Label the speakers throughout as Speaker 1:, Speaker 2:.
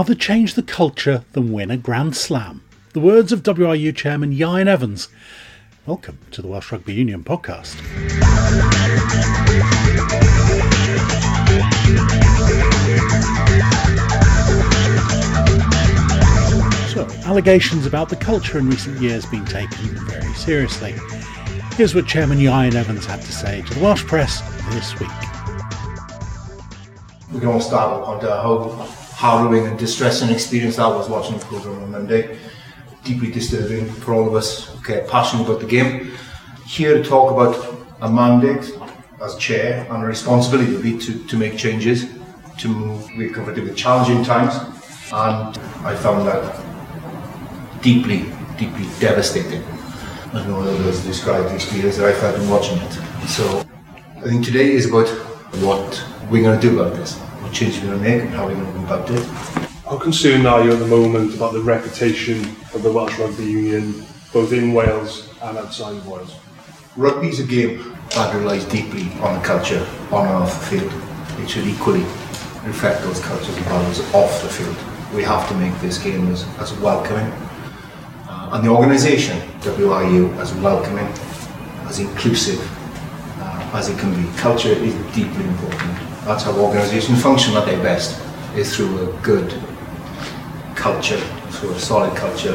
Speaker 1: rather change the culture than win a Grand Slam. The words of WRU Chairman Ieuan Evans. Welcome to the Welsh Rugby Union podcast. So, allegations about the culture in recent years being taken very seriously. Here's what Chairman Ieuan Evans had to say to the Welsh press this week.
Speaker 2: We can all start with how harrowing and distressing experience that I was watching the programme on Monday. Deeply disturbing for all of us care passionate about the game. Here to talk about a mandate as chair and a responsibility to, to make changes, to move, we're confronted with challenging times, and I found that deeply, deeply devastating. I don't know others described the experience that I felt in watching it. So I think today is about what we're going to do about this, changes we're going to make, and how we're going to go about it.
Speaker 3: How concerned are you at the moment about the reputation of the Welsh Rugby Union, both in Wales and outside of Wales?
Speaker 2: Rugby is a game that relies deeply on the culture on and off the field. It should equally reflect those cultures and values off the field. We have to make this game as, as welcoming uh, and the organisation, WRU, as welcoming, as inclusive uh, as it can be. Culture is deeply important. That's how organisations function at their best, is through a good culture, through a solid culture,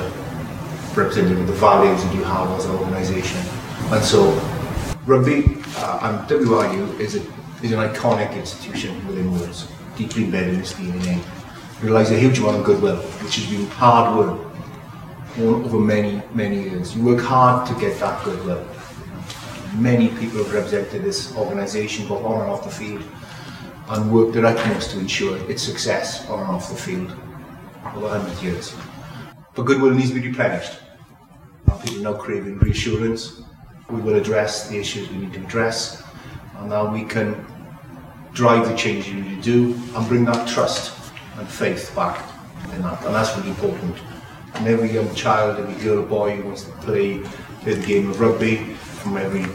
Speaker 2: representing the values that you have as an organisation. And so, rugby uh, and WRU is, a, is an iconic institution within Wales, deeply embedded in its DNA. It relies a huge amount on goodwill, which has been hard work over many, many years. You work hard to get that goodwill. Many people have represented this organisation both on and off the field and work their utmost to ensure its success on and off the field over 100 years. But goodwill needs to be replenished. Our people now craving reassurance. We will address the issues we need to address, and now we can drive the change we need to do and bring that trust and faith back in that. And that's really important. And every young child, every girl or boy who wants to play the game of rugby, from every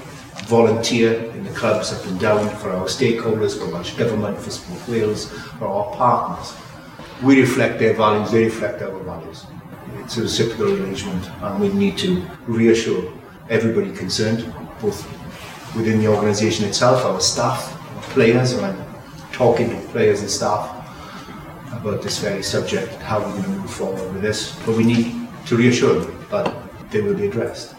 Speaker 2: volunteer in the clubs up and down, for our stakeholders, for Welsh Government, for Sport Wales, for our partners. We reflect their values, they reflect our values. It's a reciprocal arrangement, and we need to reassure everybody concerned, both within the organisation itself, our staff, our players, and I'm talking to players and staff about this very subject, how we're going to move forward with this. But we need to reassure them that they will be addressed.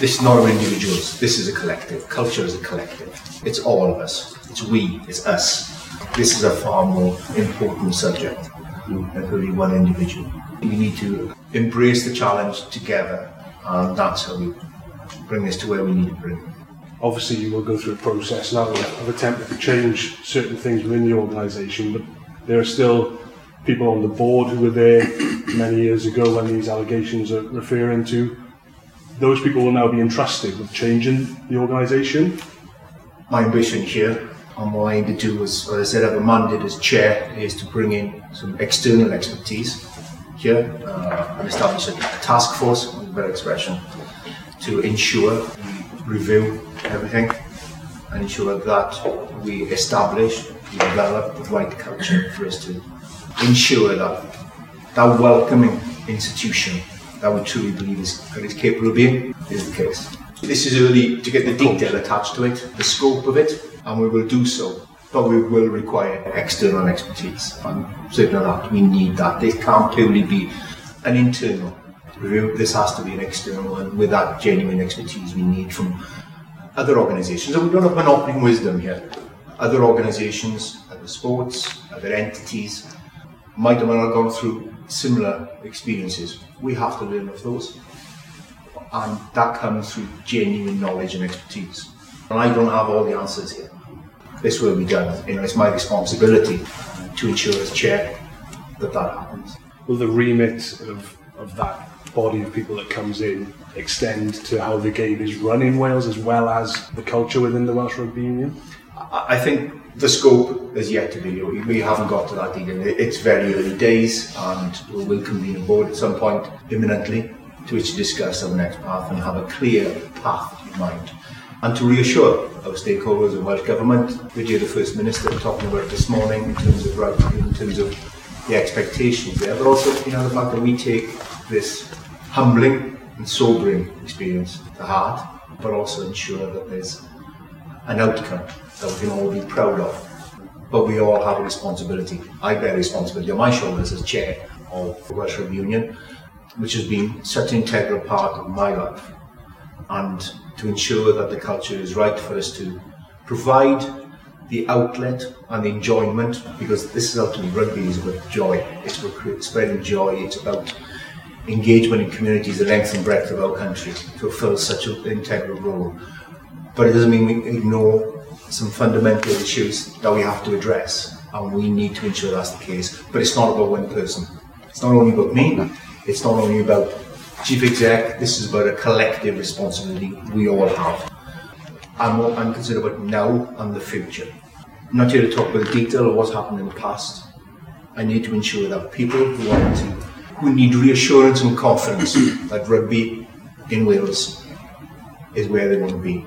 Speaker 2: This is not about individuals, this is a collective. Culture is a collective. It's all of us. It's we, it's us. This is a far more important subject than really one individual. We need to embrace the challenge together, and that's how we bring this to where we need to bring it.
Speaker 3: Obviously, you will go through a process now of attempting to change certain things within the organisation, but there are still people on the board who were there many years ago when these allegations are referring to. Those people will now be entrusted with changing the organisation.
Speaker 2: My ambition here and what I aim to do is, as I said, I have a mandate as chair is to bring in some external expertise here uh, and establish a, task force, better expression, to ensure we review everything and ensure that we establish, we develop the right culture for us to ensure that that welcoming institution that we truly believe is, is capable of being is the case. This is early to get the detail attached to it, the scope of it, and we will do so. But we will require external expertise. I'm certain of that. We need that. This can't purely be an internal review. This has to be an external one with that genuine expertise we need from other organisations. And we don't have monopoly wisdom here. Other organisations, other sports, other entities might have gone through similar experiences. We have to learn of those. And that comes through genuine knowledge and expertise. And I don't have all the answers here. This will be done. You know, it's my responsibility to ensure as chair that that happens.
Speaker 3: Will the remit of, of that body of people that comes in extend to how the game is run in Wales as well as the culture within the Welsh Rugby Union?
Speaker 2: I think the scope is yet to be. We haven't got to that detail. It's very early days, and we will convene a board at some point imminently to which to discuss our next path and have a clear path in mind. And to reassure our stakeholders and Welsh Government, we heard the First Minister talking about this morning in terms of right, in terms of the expectations there, but also you know the fact that we take this humbling and sobering experience to heart, but also ensure that there's an outcome that we can all be proud of. But we all have a responsibility. I bear responsibility on my shoulders as chair of the Welsh Rugby Union, which has been such an integral part of my life. And to ensure that the culture is right for us to provide the outlet and the enjoyment, because this is ultimately rugby is about joy. It's about spreading joy. It's about engagement in communities the length and breadth of our country to fulfill such an integral role. But it doesn't mean we ignore some fundamental issues that we have to address, and we need to ensure that's the case. But it's not about one person. It's not only about me. It's not only about chief exec. This is about a collective responsibility we all have. I'm, I'm concerned about now and the future. I'm not here to talk about the detail of what's happened in the past. I need to ensure that people who want to, who need reassurance and confidence that rugby in Wales is where they want to be.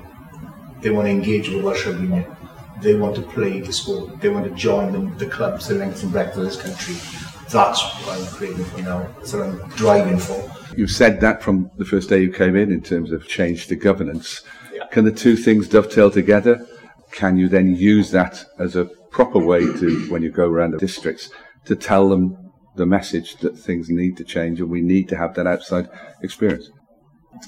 Speaker 2: They want to engage with Welsh Rugby Union. They want to play the sport. They want to join the, the clubs, the length and breadth of this country. That's what I'm creating for now. That's what I'm driving for.
Speaker 4: You've said that from the first day you came in, in terms of change to governance. Yeah. Can the two things dovetail together? Can you then use that as a proper way to, when you go around the districts, to tell them the message that things need to change and we need to have that outside experience?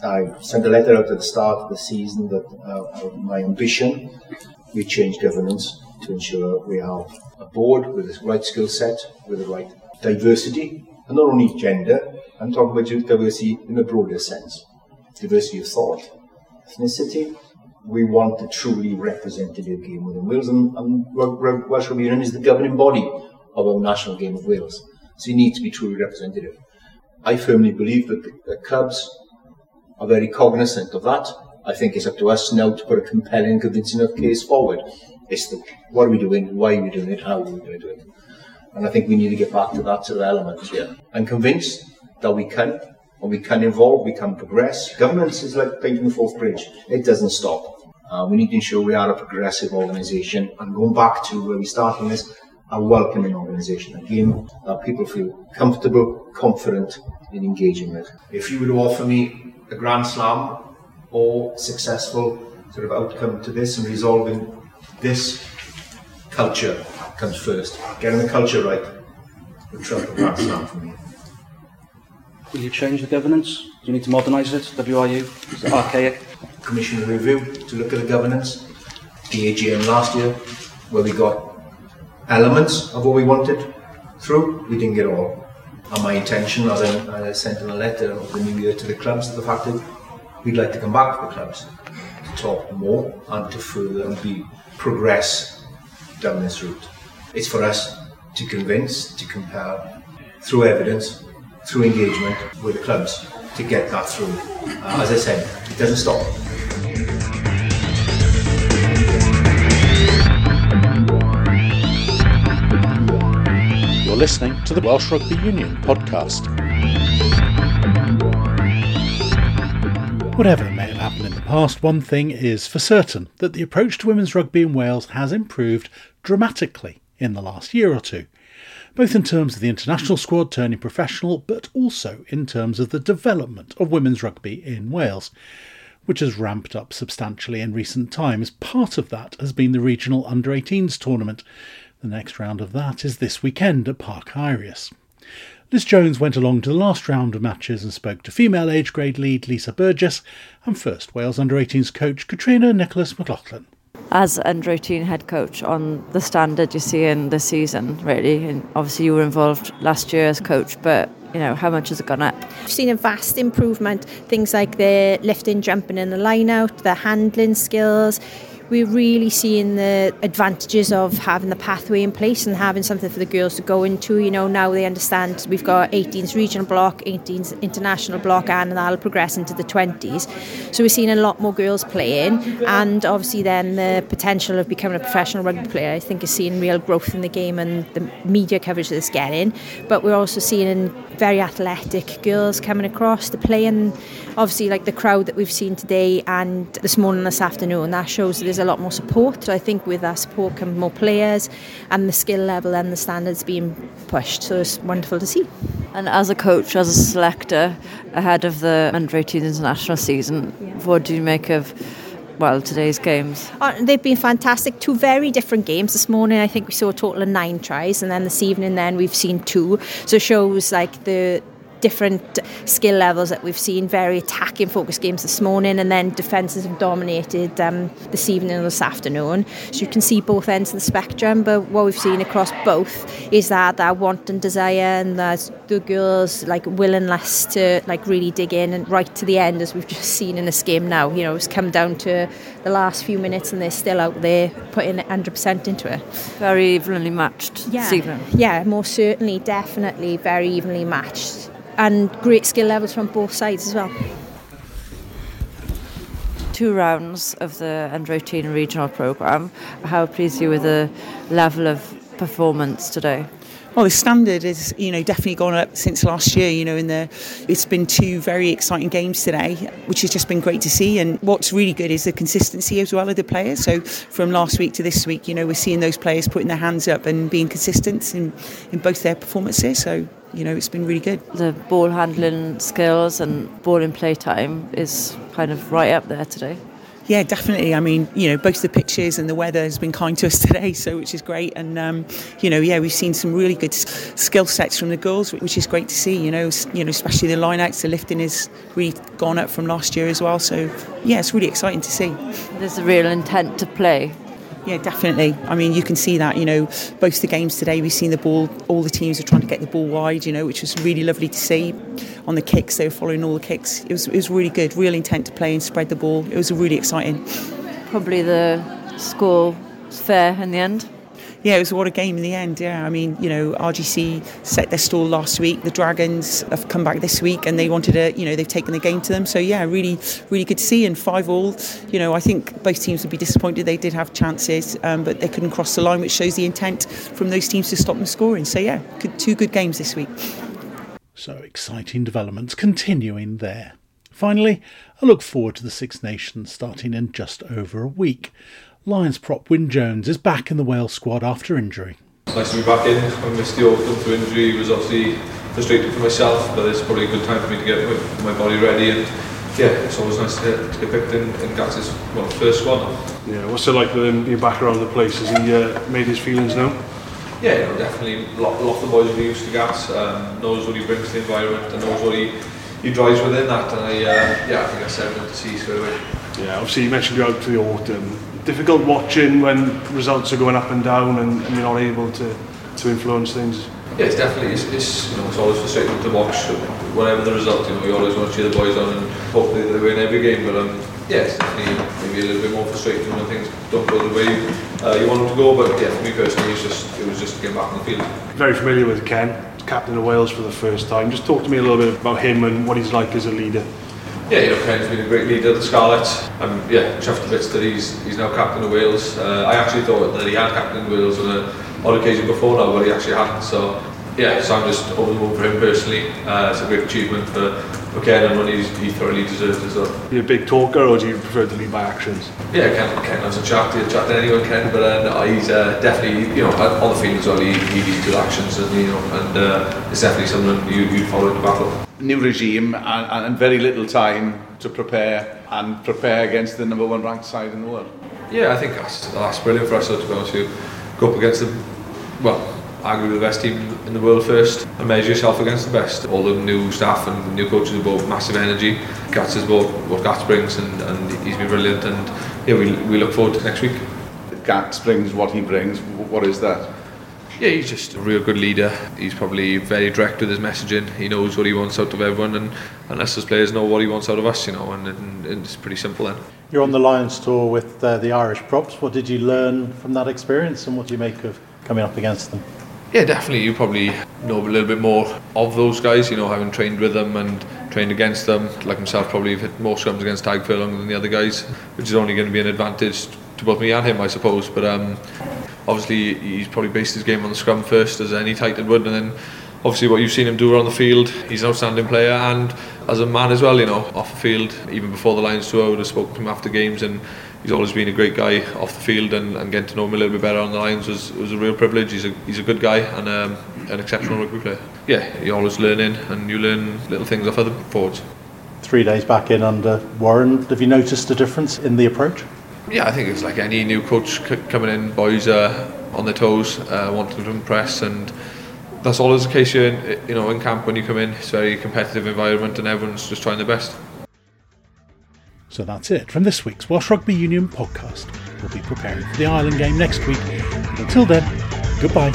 Speaker 2: I sent a letter out at the start of the season that uh, my ambition we change governance to ensure we have a board with the right skill set, with the right diversity, and not only gender, I'm talking about diversity in a broader sense. Diversity of thought, ethnicity. We want a truly representative game of Wales, and, and Welsh Rugby Union is the governing body of our national game of Wales. So you need to be truly representative. I firmly believe that the, the are very cognizant of that. I think it's up to us now to put a compelling, convincing enough case forward. It's the what are we doing, why are we doing it, how are we going to do it. And I think we need to get back to that sort of element. Yeah. I'm convinced that we can, and we can evolve, we can progress. Governance is like painting the Forth Bridge. It doesn't stop. Uh, we need to ensure we are a progressive organisation. And going back to where we started this, a welcoming organisation, a game that people feel comfortable, confident in engaging with. If you were to offer me a Grand Slam or successful sort of outcome to this and resolving this culture comes first. Getting the culture right would trump a Grand Slam for me.
Speaker 5: Will you change the governance? Do you need to modernise it? WRU? Is it archaic?
Speaker 2: Commission review to look at the governance. The AGM last year, where we got elements of what we wanted through, we didn't get all. And my intention, as I, sent in a letter of the new year to the clubs, the fact that we'd like to come back to the clubs to talk more and to further and be progress down this route. It's for us to convince, to compel through evidence, through engagement with the clubs to get that through. Uh, as I said, it doesn't stop.
Speaker 1: Listening to the Welsh Rugby Union podcast. Whatever may have happened in the past, one thing is for certain that the approach to women's rugby in Wales has improved dramatically in the last year or two, both in terms of the international squad turning professional, but also in terms of the development of women's rugby in Wales, which has ramped up substantially in recent times. Part of that has been the regional under 18s tournament. The next round of that is this weekend at Parc Eirias. Liz Jones went along to the last round of matches and spoke to female age grade lead Lisa Burgess and first Wales under 18s coach Catrina Nicholas McLaughlin.
Speaker 6: As under 18 head coach on the standard you see in this season, really, and obviously you were involved last year as coach, but you know, how much has it gone up?
Speaker 7: We've seen a vast improvement, things like the lifting, jumping in the line out, the handling skills, we're really seeing the advantages of having the pathway in place and having something for the girls to go into. You know, now they understand we've got 18s regional block, 18s international block, and that'll progress into the 20s. So we're seeing a lot more girls playing, and obviously then the potential of becoming a professional rugby player, I think, is seeing real growth in the game and the media coverage that it's getting. But we're also seeing very athletic girls coming across to play, and obviously like the crowd that we've seen today and this morning, and this afternoon, that shows that there's a lot more support. I think with that support come more players and the skill level and the standards being pushed. So it's wonderful to see.
Speaker 6: And as a coach, as a selector, ahead of the under 18 international season, yeah. what do you make of? well today's games?
Speaker 7: Uh, they've been fantastic. Two very different games this morning. I think we saw a total of nine tries, and then this evening, then we've seen two. So it shows like the different skill levels that we've seen, very attacking focus games this morning, and then defences have dominated um, this evening and this afternoon. So you can see both ends of the spectrum, but what we've seen across both is that that want and desire, and that the girls like willingness to like really dig in and right to the end, as we've just seen in this game now. You know, it's come down to the last few minutes, and they're still out there putting 100% into it.
Speaker 6: Very evenly matched
Speaker 7: yeah.
Speaker 6: evening.
Speaker 7: Yeah, most certainly, definitely very evenly matched and great skill levels from both sides as well.
Speaker 6: Two rounds of the under 18 regional programme. How pleased are you with the level of performance today?
Speaker 8: Well, the standard is, you know, definitely gone up since last year. You know, in the it's been two very exciting games today, which has just been great to see. And what's really good is the consistency as well of the players. So from last week to this week, you know, we're seeing those players putting their hands up and being consistent in in both their performances. So you know, it's been really good.
Speaker 6: The ball handling skills and ball in play time is kind of right up there today.
Speaker 8: Yeah, definitely. I mean, you know, both the pitches and the weather has been kind to us today, so which is great. And um, you know, yeah, we've seen some really good skill sets from the girls, which is great to see. You know, you know, especially the lineouts, the lifting has really gone up from last year as well. So yeah, it's really exciting to see.
Speaker 6: There's a real intent to play
Speaker 8: yeah, definitely. I mean, you can see that, you know, both the games today, we've seen the ball, all the teams are trying to get the ball wide, you know, which was really lovely to see. On the kicks, they were following all the kicks. It was, it was really good, real intent to play and spread the ball. It was really exciting.
Speaker 6: Probably the score fair in the end
Speaker 8: yeah, it was what a game in the end. Yeah, I mean, you know, RGC set their stall last week. The Dragons have come back this week, and they wanted to, you know, they've taken the game to them. So yeah, really, really good to see. And five all, you know, I think both teams would be disappointed. They did have chances, um, but they couldn't cross the line, which shows the intent from those teams to stop them scoring. So yeah, good, two good games this week.
Speaker 1: So exciting developments continuing there. Finally, I look forward to the Six Nations starting in just over a week. Lions prop Wyn Jones is back in the Wales squad after injury.
Speaker 9: Nice to be back in. I missed the autumn through injury. It was obviously frustrating for myself, but it's probably a good time for me to get my, my body ready. And yeah, it's always nice to get, to get picked in, in Gats's well, first squad.
Speaker 3: Yeah, what's it like with him being back around the place? Has he uh, made his feelings known?
Speaker 9: Yeah, you know, definitely. A lot, a lot of the boys are used to Gats, um, knows what he brings to the environment, and knows what he, he drives within that. And I, uh, yeah, I think that's evident to see straight away.
Speaker 3: Yeah, obviously you mentioned you're out for the autumn difficult watching when results are going up and down and, and you're not able to, to influence things?
Speaker 9: Yeah, it's definitely, it's, it's, you know, it's always frustrating to watch whatever the result, you know, you always want to cheer the boys on and hopefully they win every game, but um, yeah, it's definitely maybe a little bit more frustrating when things don't go the way uh, you want them to go, but yeah, for me personally, it's just, it was just to get back on the field.
Speaker 3: Very familiar with Ken, captain of Wales for the first time. Just talk to me a little bit about him and what he's like as a leader.
Speaker 9: Yeah, you know, Ken's been a great leader of the Scarlets. I'm yeah, chuffed to bits that he's he's now captain of Wales. Uh, I actually thought that he had captain Wales on a on occasion before now, but he actually hadn't. So yeah, so I'm just over the moon for him personally. Uh, it's a great achievement for, for Ken and one he's, he thoroughly deserves as well.
Speaker 3: Are you a big talker or do you prefer to lead by actions?
Speaker 9: Yeah, Ken, Ken has a chat, he'll chat to anyone Ken, but uh, no, he's uh, definitely, you know, on the field as well, he, he leads with actions and, you know, and uh, it's definitely something you, you'd follow in the battle.
Speaker 4: New regime and, and very little time to prepare and prepare against the number one ranked side in the world.
Speaker 9: Yeah, I think that's, that's brilliant for us to be honest with you. Go up against the, well, arguably the best team in the world first and measure yourself against the best. All the new staff and new coaches have brought massive energy. Gats has brought what Gats brings and, and he's been brilliant and yeah, we, we look forward to next week.
Speaker 4: Gats brings what he brings. What is that?
Speaker 9: Yeah, he's just a real good leader. He's probably very direct with his messaging. He knows what he wants out of everyone, and and unless his players know what he wants out of us, you know, and, and, and it's pretty simple then.
Speaker 1: You're on the Lions tour with uh, the Irish props. What did you learn from that experience, and what do you make of coming up against them?
Speaker 9: Yeah, definitely. You probably know a little bit more of those guys, you know, having trained with them and trained against them. Like himself, probably have hit more scrums against Tadhg Furlong than the other guys, which is only going to be an advantage to both me and him, I suppose. But um, obviously, he's probably based his game on the scrum first, as any tight end would, and then obviously what you've seen him do on the field, he's an outstanding player and as a man as well, you know, off the field, even before the Lions tour, I would have spoken to him after games and he's always been a great guy off the field and, and getting to know him a little bit better on the Lions was, was a real privilege. He's a, he's a good guy and um, an exceptional rugby player. Yeah, you're always learning and you learn little things off other forwards.
Speaker 1: Three days back in under Warren, have you noticed a difference in the approach?
Speaker 9: Yeah, I think it's like any new coach c- coming in, boys are on their toes, uh, wanting to impress and that's always the case in, you know, in camp when you come in. It's a very competitive environment and everyone's just trying their best.
Speaker 1: So that's it from this week's Welsh Rugby Union podcast. We'll be preparing for the Ireland game next week. Until then, goodbye.